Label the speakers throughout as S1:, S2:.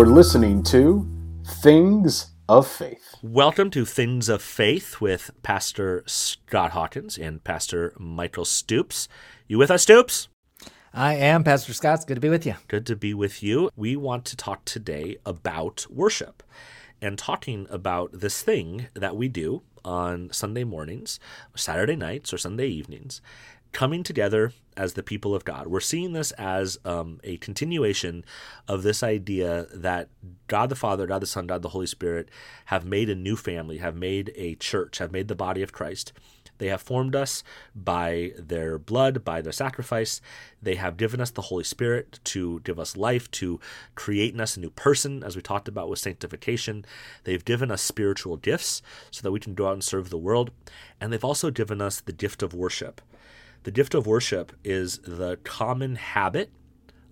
S1: You're listening to Things of Faith.
S2: Welcome to Things of Faith with Pastor Scott Hawkins and Pastor Michael Stoops. You with us, Stoops?
S3: I am Pastor Scott. It's good to be with you.
S2: Good to be with you. We want to talk today about worship and talking about this thing that we do on Sunday mornings, Saturday nights, or Sunday evenings, coming together as the people of God. We're seeing this as um, a continuation of this idea that God the Father, God the Son, God the Holy Spirit have made a new family, have made a church, have made the body of Christ. They have formed us by their blood, by their sacrifice. They have given us the Holy Spirit to give us life, to create in us a new person, as we talked about with sanctification. They've given us spiritual gifts so that we can go out and serve the world. And they've also given us the gift of worship. The gift of worship is the common habit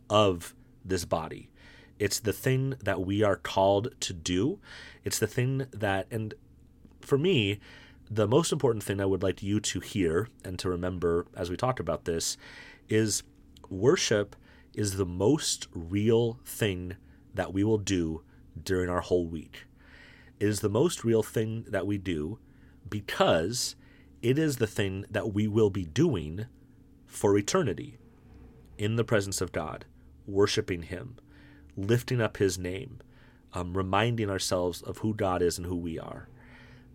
S2: of this body. It's the thing that we are called to do. It's the thing that, and for me, the most important thing I would like you to hear and to remember as we talk about this is worship is the most real thing that we will do during our whole week. It is the most real thing that we do because it is the thing that we will be doing for eternity in the presence of God, worshiping Him, lifting up His name, um, reminding ourselves of who God is and who we are.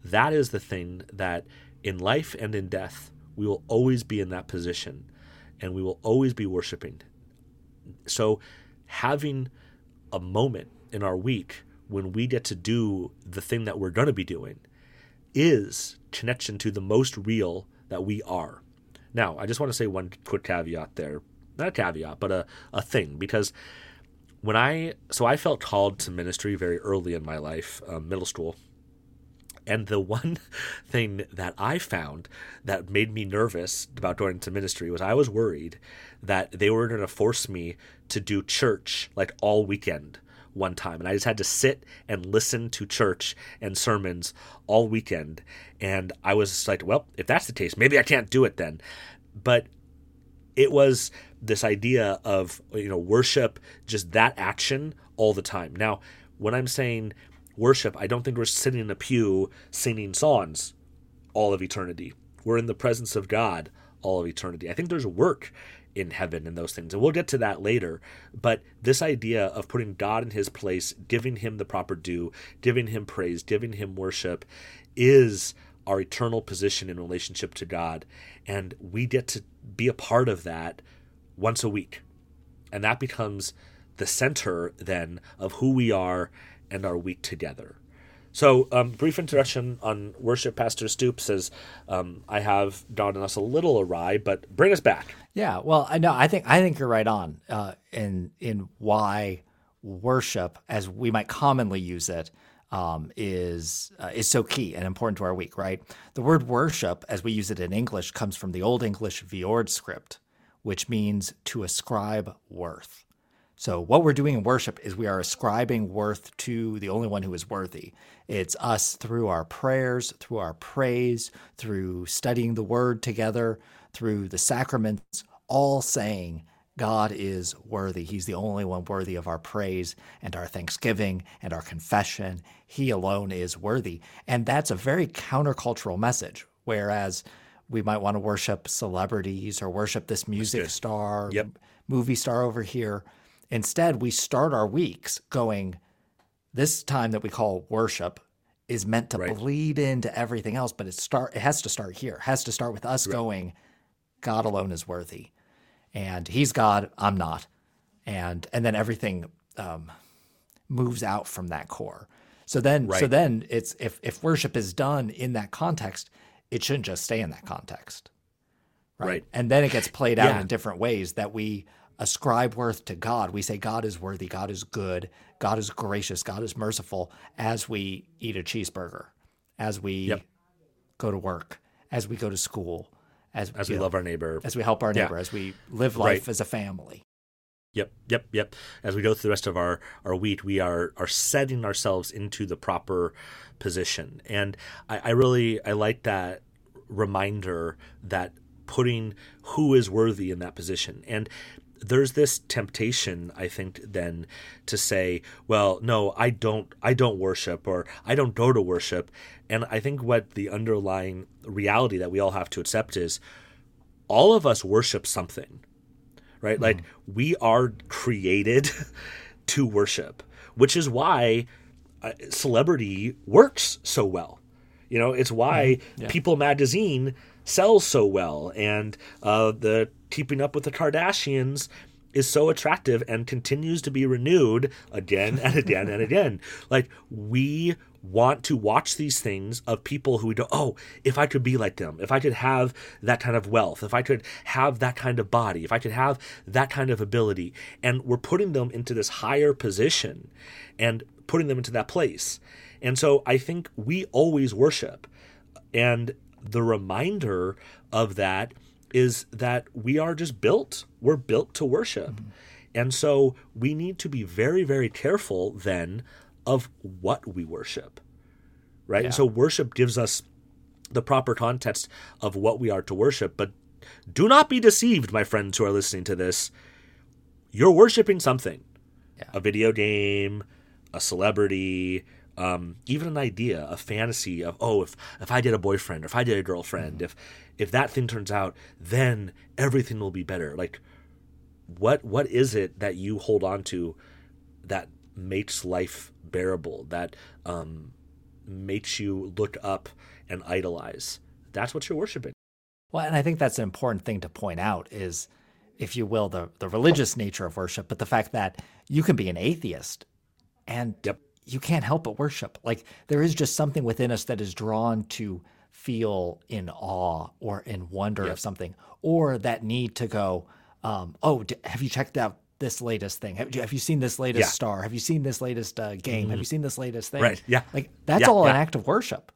S2: That is the thing that in life and in death, we will always be in that position and we will always be worshiping. So, having a moment in our week when we get to do the thing that we're going to be doing is connection to the most real that we are. Now, I just want to say one quick caveat there. Not a caveat, but a, a thing, because when I, so I felt called to ministry very early in my life, um, middle school, and the one thing that I found that made me nervous about going into ministry was I was worried that they were going to force me to do church like all weekend one time. And I just had to sit and listen to church and sermons all weekend. And I was like, well, if that's the case, maybe I can't do it then. But it was this idea of, you know, worship, just that action all the time. Now, when I'm saying worship, I don't think we're sitting in a pew singing songs all of eternity. We're in the presence of God all of eternity. I think there's work in heaven and those things. And we'll get to that later. But this idea of putting God in his place, giving him the proper due, giving him praise, giving him worship is our eternal position in relationship to God. And we get to be a part of that once a week. And that becomes the center then of who we are and our week together. So, um, brief introduction on worship. Pastor Stoops says, um, "I have gone us a little awry, but bring us back."
S3: Yeah, well, I know. I think I think you're right on uh, in in why worship, as we might commonly use it, um, is uh, is so key and important to our week. Right. The word worship, as we use it in English, comes from the Old English Viord script, which means to ascribe worth. So, what we're doing in worship is we are ascribing worth to the only one who is worthy. It's us through our prayers, through our praise, through studying the word together, through the sacraments, all saying, God is worthy. He's the only one worthy of our praise and our thanksgiving and our confession. He alone is worthy. And that's a very countercultural message. Whereas we might want to worship celebrities or worship this music star,
S2: yep.
S3: movie star over here Instead, we start our weeks going, this time that we call worship is meant to right. bleed into everything else, but it start it has to start here. It has to start with us right. going, God alone is worthy. And he's God, I'm not. And and then everything um, moves out from that core. So then right. so then it's if if worship is done in that context, it shouldn't just stay in that context. Right. And then it gets played out yeah. in different ways that we ascribe worth to God. We say God is worthy, God is good, God is gracious, God is merciful as we eat a cheeseburger, as we yep. go to work, as we go to school, as,
S2: as we know, love our neighbor,
S3: as we help our neighbor, yeah. as we live life right. as a family.
S2: Yep, yep, yep. As we go through the rest of our, our week, we are are setting ourselves into the proper position. And I, I really I like that reminder that putting who is worthy in that position. And there's this temptation i think then to say well no i don't i don't worship or i don't go to worship and i think what the underlying reality that we all have to accept is all of us worship something right mm. like we are created to worship which is why uh, celebrity works so well you know it's why mm. yeah. people magazine sells so well and uh, the keeping up with the Kardashians is so attractive and continues to be renewed again and again and again. Like we want to watch these things of people who we go, oh, if I could be like them, if I could have that kind of wealth, if I could have that kind of body, if I could have that kind of ability. And we're putting them into this higher position and putting them into that place. And so I think we always worship. And the reminder of that is that we are just built. We're built to worship. Mm-hmm. And so we need to be very, very careful then of what we worship. Right? Yeah. And so worship gives us the proper context of what we are to worship. But do not be deceived, my friends who are listening to this. You're worshiping something yeah. a video game, a celebrity, um, even an idea, a fantasy of oh, if if I did a boyfriend, or if I did a girlfriend, mm-hmm. if if that thing turns out, then everything will be better. Like, what what is it that you hold on to that makes life bearable? That um, makes you look up and idolize? That's what you're worshiping.
S3: Well, and I think that's an important thing to point out is, if you will, the the religious nature of worship, but the fact that you can be an atheist and yep you can't help but worship. Like there is just something within us that is drawn to feel in awe or in wonder yep. of something, or that need to go, um, oh, have you checked out this latest thing? Have you, have you seen this latest yeah. star? Have you seen this latest uh, game? Mm-hmm. Have you seen this latest thing?
S2: Right. Yeah.
S3: Like that's
S2: yeah.
S3: all
S2: yeah.
S3: an act of worship.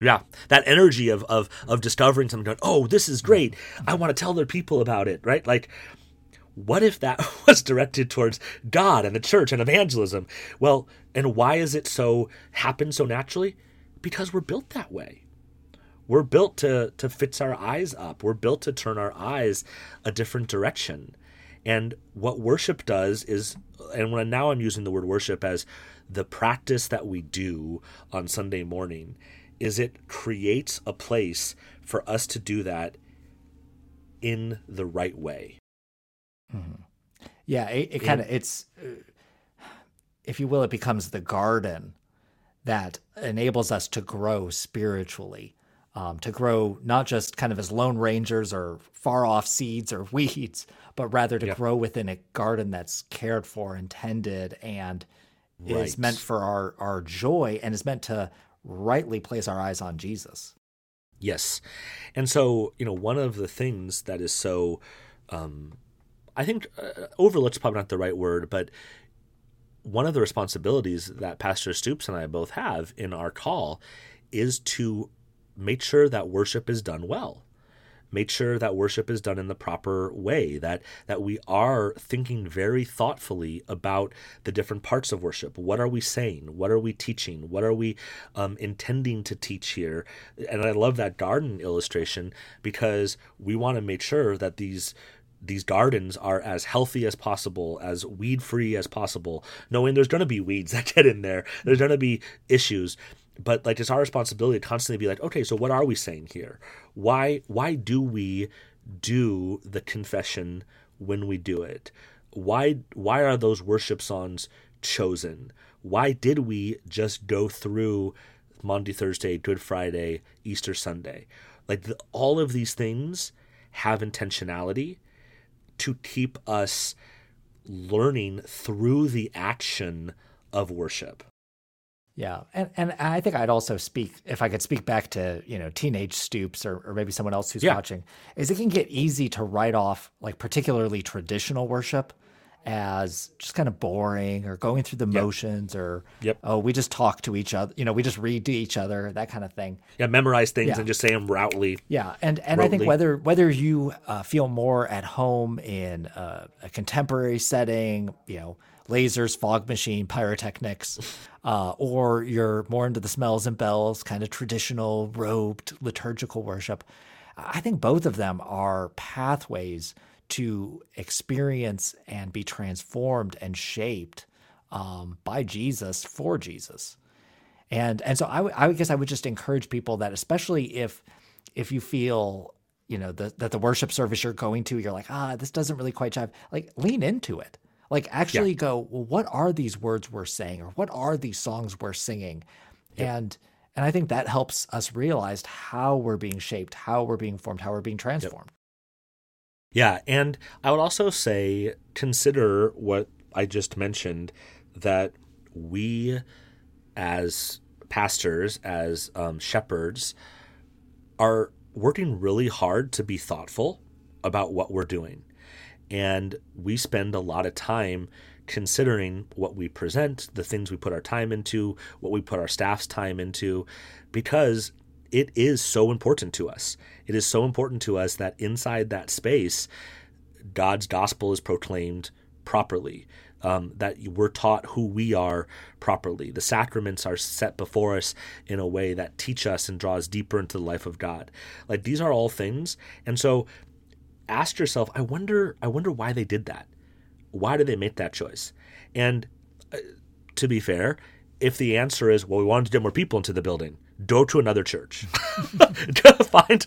S2: Yeah, that energy of of of discovering something. Going, oh, this is great. I want to tell other people about it. Right? Like what if that was directed towards God and the church and evangelism? Well, and why is it so happen so naturally? Because we're built that way. We're built to to fix our eyes up. We're built to turn our eyes a different direction. And what worship does is and when now I'm using the word worship as the practice that we do on Sunday morning is it creates a place for us to do that in the right way.
S3: Mm-hmm. Yeah, it, it kind of it's, uh, if you will, it becomes the garden that enables us to grow spiritually, um, to grow not just kind of as lone rangers or far off seeds or weeds, but rather to grow within a garden that's cared for, intended, and right. is meant for our our joy and is meant to rightly place our eyes on Jesus.
S2: Yes, and so you know one of the things that is so um, I think uh, overlook's probably not the right word, but one of the responsibilities that Pastor Stoops and I both have in our call is to make sure that worship is done well. Make sure that worship is done in the proper way, that that we are thinking very thoughtfully about the different parts of worship. What are we saying? What are we teaching? What are we um, intending to teach here? And I love that garden illustration because we want to make sure that these these gardens are as healthy as possible, as weed free as possible, knowing there's going to be weeds that get in there. There's going to be issues. But like it's our responsibility to constantly be like, okay, so what are we saying here? Why why do we do the confession when we do it? Why why are those worship songs chosen? Why did we just go through Maundy, Thursday, Good Friday, Easter Sunday? Like the, all of these things have intentionality to keep us learning through the action of worship.
S3: Yeah, and and I think I'd also speak if I could speak back to you know teenage Stoops or, or maybe someone else who's yeah. watching, is it can get easy to write off like particularly traditional worship as just kind of boring or going through the yep. motions or
S2: yep.
S3: oh we just talk to each other you know we just read to each other that kind of thing
S2: yeah memorize things yeah. and just say them routely
S3: yeah and and i think whether whether you uh, feel more at home in uh, a contemporary setting you know lasers fog machine pyrotechnics uh, or you're more into the smells and bells kind of traditional robed liturgical worship I think both of them are pathways to experience and be transformed and shaped um, by Jesus for Jesus. And and so I, w- I guess I would just encourage people that especially if if you feel you know the, that the worship service you're going to you're like ah this doesn't really quite jive like lean into it. Like actually yeah. go well what are these words we're saying or what are these songs we're singing? And and I think that helps us realize how we're being shaped how we're being formed how we're being transformed.
S2: yeah, and I would also say consider what I just mentioned that we as pastors, as um, shepherds, are working really hard to be thoughtful about what we're doing. And we spend a lot of time considering what we present, the things we put our time into, what we put our staff's time into, because it is so important to us. It is so important to us that inside that space, God's gospel is proclaimed properly. Um, that we're taught who we are properly. The sacraments are set before us in a way that teach us and draw us deeper into the life of God. Like these are all things, and so ask yourself, I wonder, I wonder why they did that. Why did they make that choice? And uh, to be fair, if the answer is, well, we wanted to get more people into the building, go to another church. find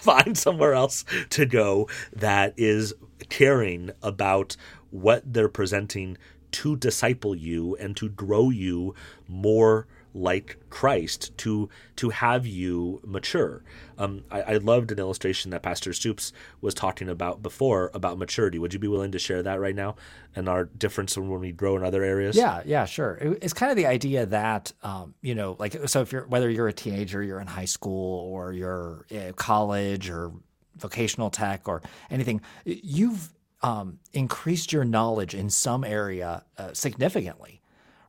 S2: find somewhere else to go that is caring about what they're presenting to disciple you and to grow you more like Christ to to have you mature. Um, I, I, loved an illustration that Pastor Stoops was talking about before about maturity. Would you be willing to share that right now and our difference when we grow in other areas?
S3: Yeah, yeah, sure. it's kind of the idea that um, you know, like so if you're whether you're a teenager, you're in high school, or you're in college or vocational tech or anything, you've um, increased your knowledge in some area uh, significantly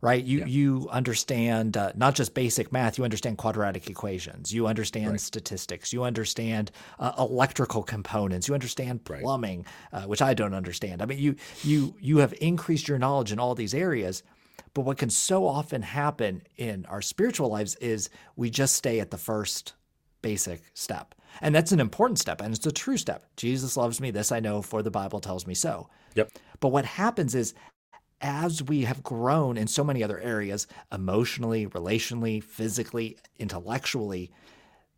S3: right? You yeah. you understand uh, not just basic math. You understand quadratic equations. You understand right. statistics. You understand uh, electrical components. You understand plumbing, right. uh, which I don't understand. I mean, you you you have increased your knowledge in all these areas. But what can so often happen in our spiritual lives is we just stay at the first basic step. And that's an important step and it's a true step. Jesus loves me, this I know, for the Bible tells me so.
S2: Yep.
S3: But what happens is as we have grown in so many other areas, emotionally, relationally, physically, intellectually,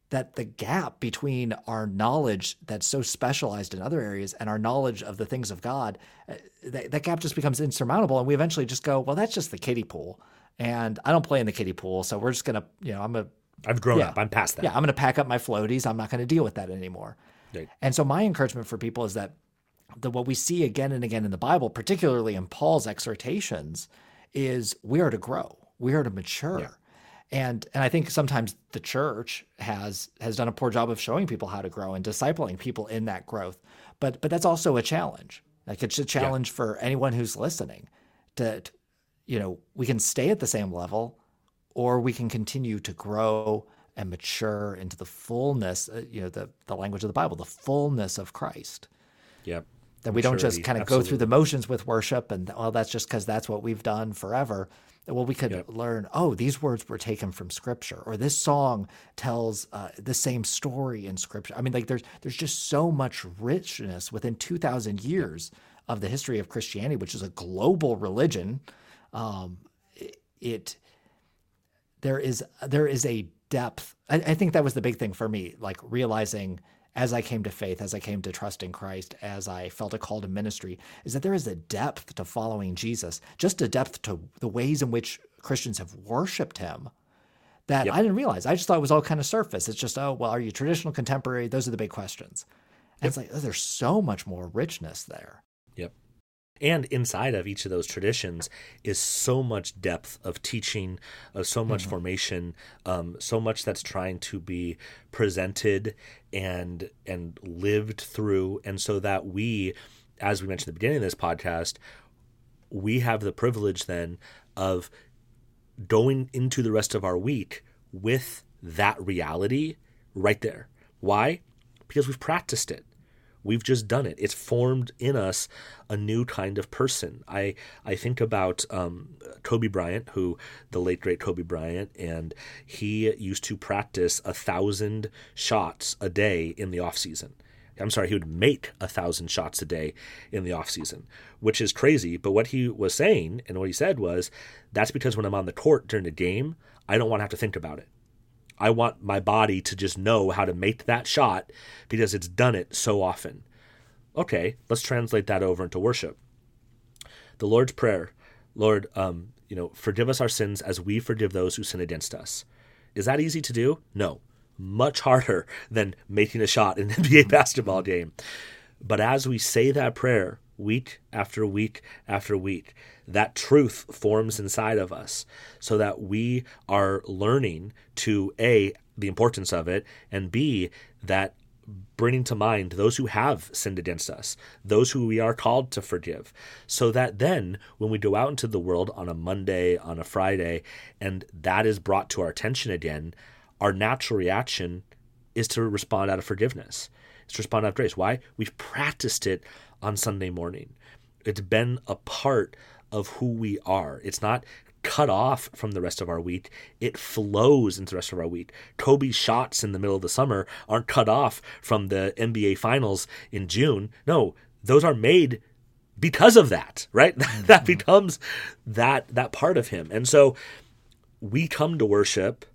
S3: that the gap between our knowledge that's so specialized in other areas and our knowledge of the things of God, uh, that, that gap just becomes insurmountable. And we eventually just go, well, that's just the kiddie pool. And I don't play in the kiddie pool. So we're just going to, you know, I'm a,
S2: I've grown yeah, up. I'm past that.
S3: Yeah. I'm going to pack up my floaties. I'm not going to deal with that anymore. Right. And so my encouragement for people is that the what we see again and again in the Bible, particularly in Paul's exhortations, is we are to grow, we are to mature. Yeah. And and I think sometimes the church has has done a poor job of showing people how to grow and discipling people in that growth. But but that's also a challenge. Like it's a challenge yeah. for anyone who's listening to, to, you know, we can stay at the same level or we can continue to grow and mature into the fullness, uh, you know, the the language of the Bible, the fullness of Christ.
S2: Yep
S3: that we don't just kind of Absolutely. go through the motions with worship and well that's just because that's what we've done forever well we could yep. learn oh these words were taken from scripture or this song tells uh, the same story in scripture i mean like there's there's just so much richness within 2000 years of the history of christianity which is a global religion um, it, it there is there is a depth I, I think that was the big thing for me like realizing as I came to faith, as I came to trust in Christ, as I felt a call to ministry, is that there is a depth to following Jesus, just a depth to the ways in which Christians have worshiped him that yep. I didn't realize. I just thought it was all kind of surface. It's just, oh, well, are you traditional, contemporary? Those are the big questions. And yep. it's like, oh, there's so much more richness there.
S2: Yep. And inside of each of those traditions is so much depth of teaching, of so much mm-hmm. formation, um, so much that's trying to be presented and and lived through, and so that we, as we mentioned at the beginning of this podcast, we have the privilege then of going into the rest of our week with that reality right there. Why? Because we've practiced it We've just done it. It's formed in us a new kind of person. I I think about um, Kobe Bryant, who the late great Kobe Bryant, and he used to practice a thousand shots a day in the off season. I'm sorry, he would make a thousand shots a day in the off season, which is crazy. But what he was saying and what he said was, that's because when I'm on the court during the game, I don't want to have to think about it. I want my body to just know how to make that shot because it's done it so often. Okay, let's translate that over into worship. The Lord's Prayer, Lord, um, you know, forgive us our sins as we forgive those who sin against us. Is that easy to do? No, much harder than making a shot in an NBA basketball game. But as we say that prayer week after week after week, that truth forms inside of us so that we are learning to A, the importance of it, and B, that bringing to mind those who have sinned against us, those who we are called to forgive, so that then when we go out into the world on a Monday, on a Friday, and that is brought to our attention again, our natural reaction is to respond out of forgiveness. It's to respond out of grace. Why? We've practiced it on Sunday morning. It's been a part of who we are. It's not cut off from the rest of our week. It flows into the rest of our week. Kobe's shots in the middle of the summer aren't cut off from the NBA finals in June. No, those are made because of that, right? that mm-hmm. becomes that that part of him. And so we come to worship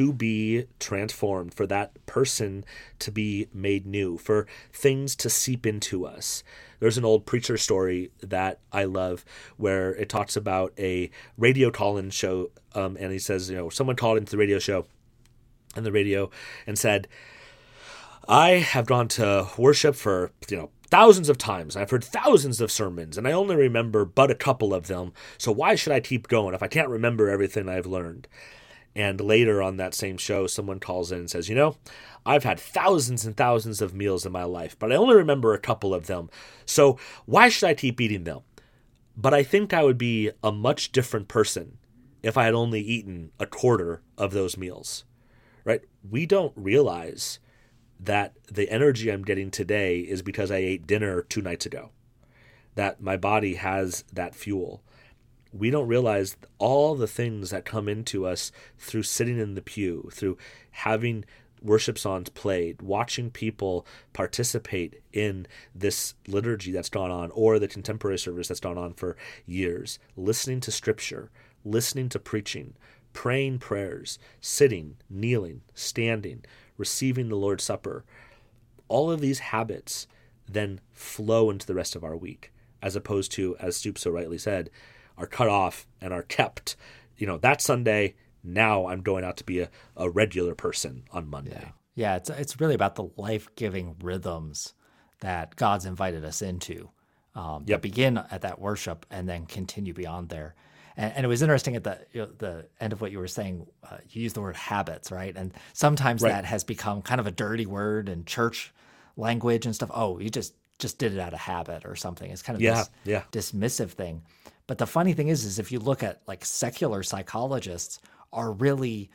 S2: to be transformed, for that person to be made new, for things to seep into us. There's an old preacher story that I love where it talks about a radio call in show, um, and he says, you know, someone called into the radio show and the radio and said, I have gone to worship for, you know, thousands of times. I've heard thousands of sermons, and I only remember but a couple of them. So why should I keep going if I can't remember everything I've learned? And later on that same show, someone calls in and says, You know, I've had thousands and thousands of meals in my life, but I only remember a couple of them. So why should I keep eating them? But I think I would be a much different person if I had only eaten a quarter of those meals, right? We don't realize that the energy I'm getting today is because I ate dinner two nights ago, that my body has that fuel we don't realize all the things that come into us through sitting in the pew, through having worship songs played, watching people participate in this liturgy that's gone on or the contemporary service that's gone on for years, listening to scripture, listening to preaching, praying prayers, sitting, kneeling, standing, receiving the Lord's Supper. All of these habits then flow into the rest of our week, as opposed to, as Stoops so rightly said, are cut off and are kept. You know, that Sunday, now I'm going out to be a, a regular person on Monday.
S3: Yeah. yeah, it's it's really about the life giving rhythms that God's invited us into. Um, yep. begin at that worship and then continue beyond there. And, and it was interesting at the you know, the end of what you were saying. Uh, you used the word habits, right? And sometimes right. that has become kind of a dirty word in church language and stuff. Oh, you just just did it out of habit or something. It's kind of yeah, this yeah. dismissive thing. But the funny thing is, is if you look at like secular psychologists are really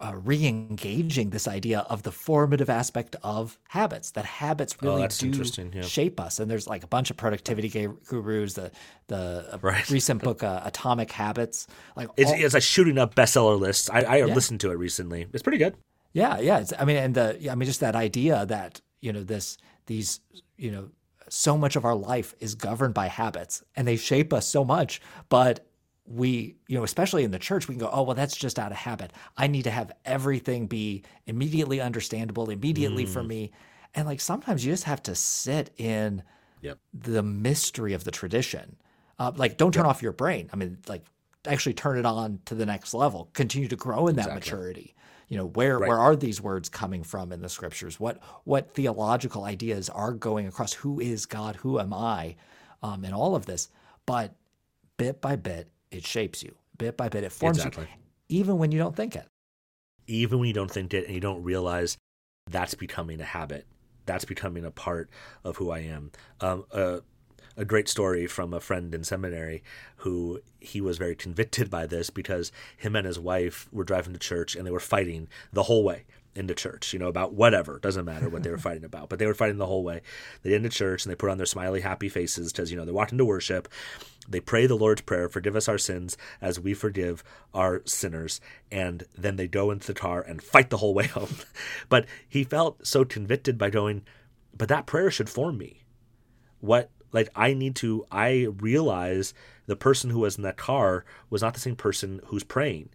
S3: uh, re-engaging this idea of the formative aspect of habits that habits oh, really oh, do yeah. shape us and there's like a bunch of productivity gurus the the right. recent book uh, atomic habits like
S2: it's, all, it's a shooting up bestseller list i, I yeah. listened to it recently it's pretty good
S3: yeah yeah i mean and the i mean just that idea that you know this these you know so much of our life is governed by habits and they shape us so much. But we, you know, especially in the church, we can go, oh, well, that's just out of habit. I need to have everything be immediately understandable, immediately mm. for me. And like sometimes you just have to sit in yep. the mystery of the tradition. Uh, like, don't turn yep. off your brain. I mean, like, actually turn it on to the next level, continue to grow in that exactly. maturity you know where right. where are these words coming from in the scriptures? What what theological ideas are going across? Who is god? Who am i? Um, and all of this but bit by bit it shapes you. Bit by bit it forms exactly. you even when you don't think it.
S2: Even when you don't think it and you don't realize that's becoming a habit. That's becoming a part of who i am. Um, uh, a great story from a friend in seminary who he was very convicted by this because him and his wife were driving to church and they were fighting the whole way. into church, you know, about whatever. Doesn't matter what they were fighting about, but they were fighting the whole way. They into church and they put on their smiley, happy faces because, you know, they're walking to worship. They pray the Lord's Prayer, forgive us our sins as we forgive our sinners. And then they go into the car and fight the whole way home. but he felt so convicted by going, but that prayer should form me. What, like, I need to, I realize the person who was in that car was not the same person who's praying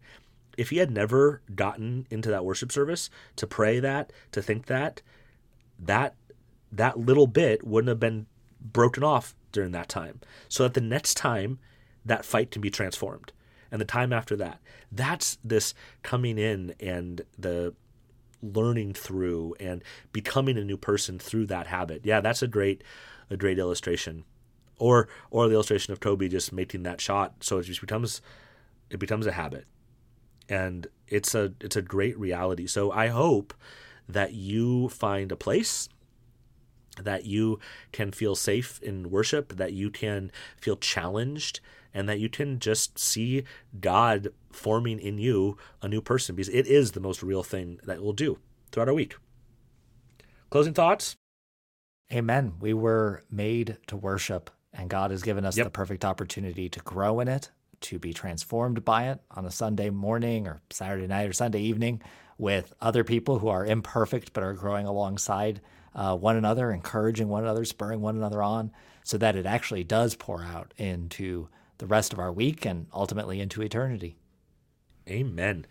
S2: if he had never gotten into that worship service to pray that, to think that, that that little bit wouldn't have been broken off during that time. So that the next time that fight can be transformed. And the time after that. That's this coming in and the learning through and becoming a new person through that habit. Yeah, that's a great a great illustration. Or or the illustration of Kobe just making that shot so it just becomes it becomes a habit and it's a it's a great reality. So I hope that you find a place that you can feel safe in worship, that you can feel challenged, and that you can just see God forming in you a new person because it is the most real thing that we'll do throughout our week. Closing thoughts?
S3: Amen. We were made to worship, and God has given us yep. the perfect opportunity to grow in it, to be transformed by it on a Sunday morning or Saturday night or Sunday evening with other people who are imperfect but are growing alongside uh, one another, encouraging one another, spurring one another on, so that it actually does pour out into the rest of our week and ultimately into eternity.
S2: Amen.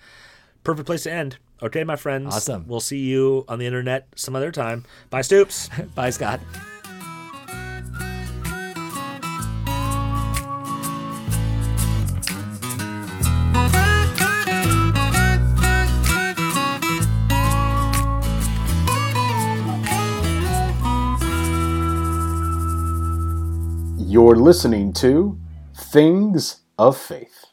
S2: Perfect place to end. Okay, my friends.
S3: Awesome.
S2: We'll see you on the internet some other time. Bye, Stoops.
S3: Bye, Scott.
S1: You're listening to Things of Faith.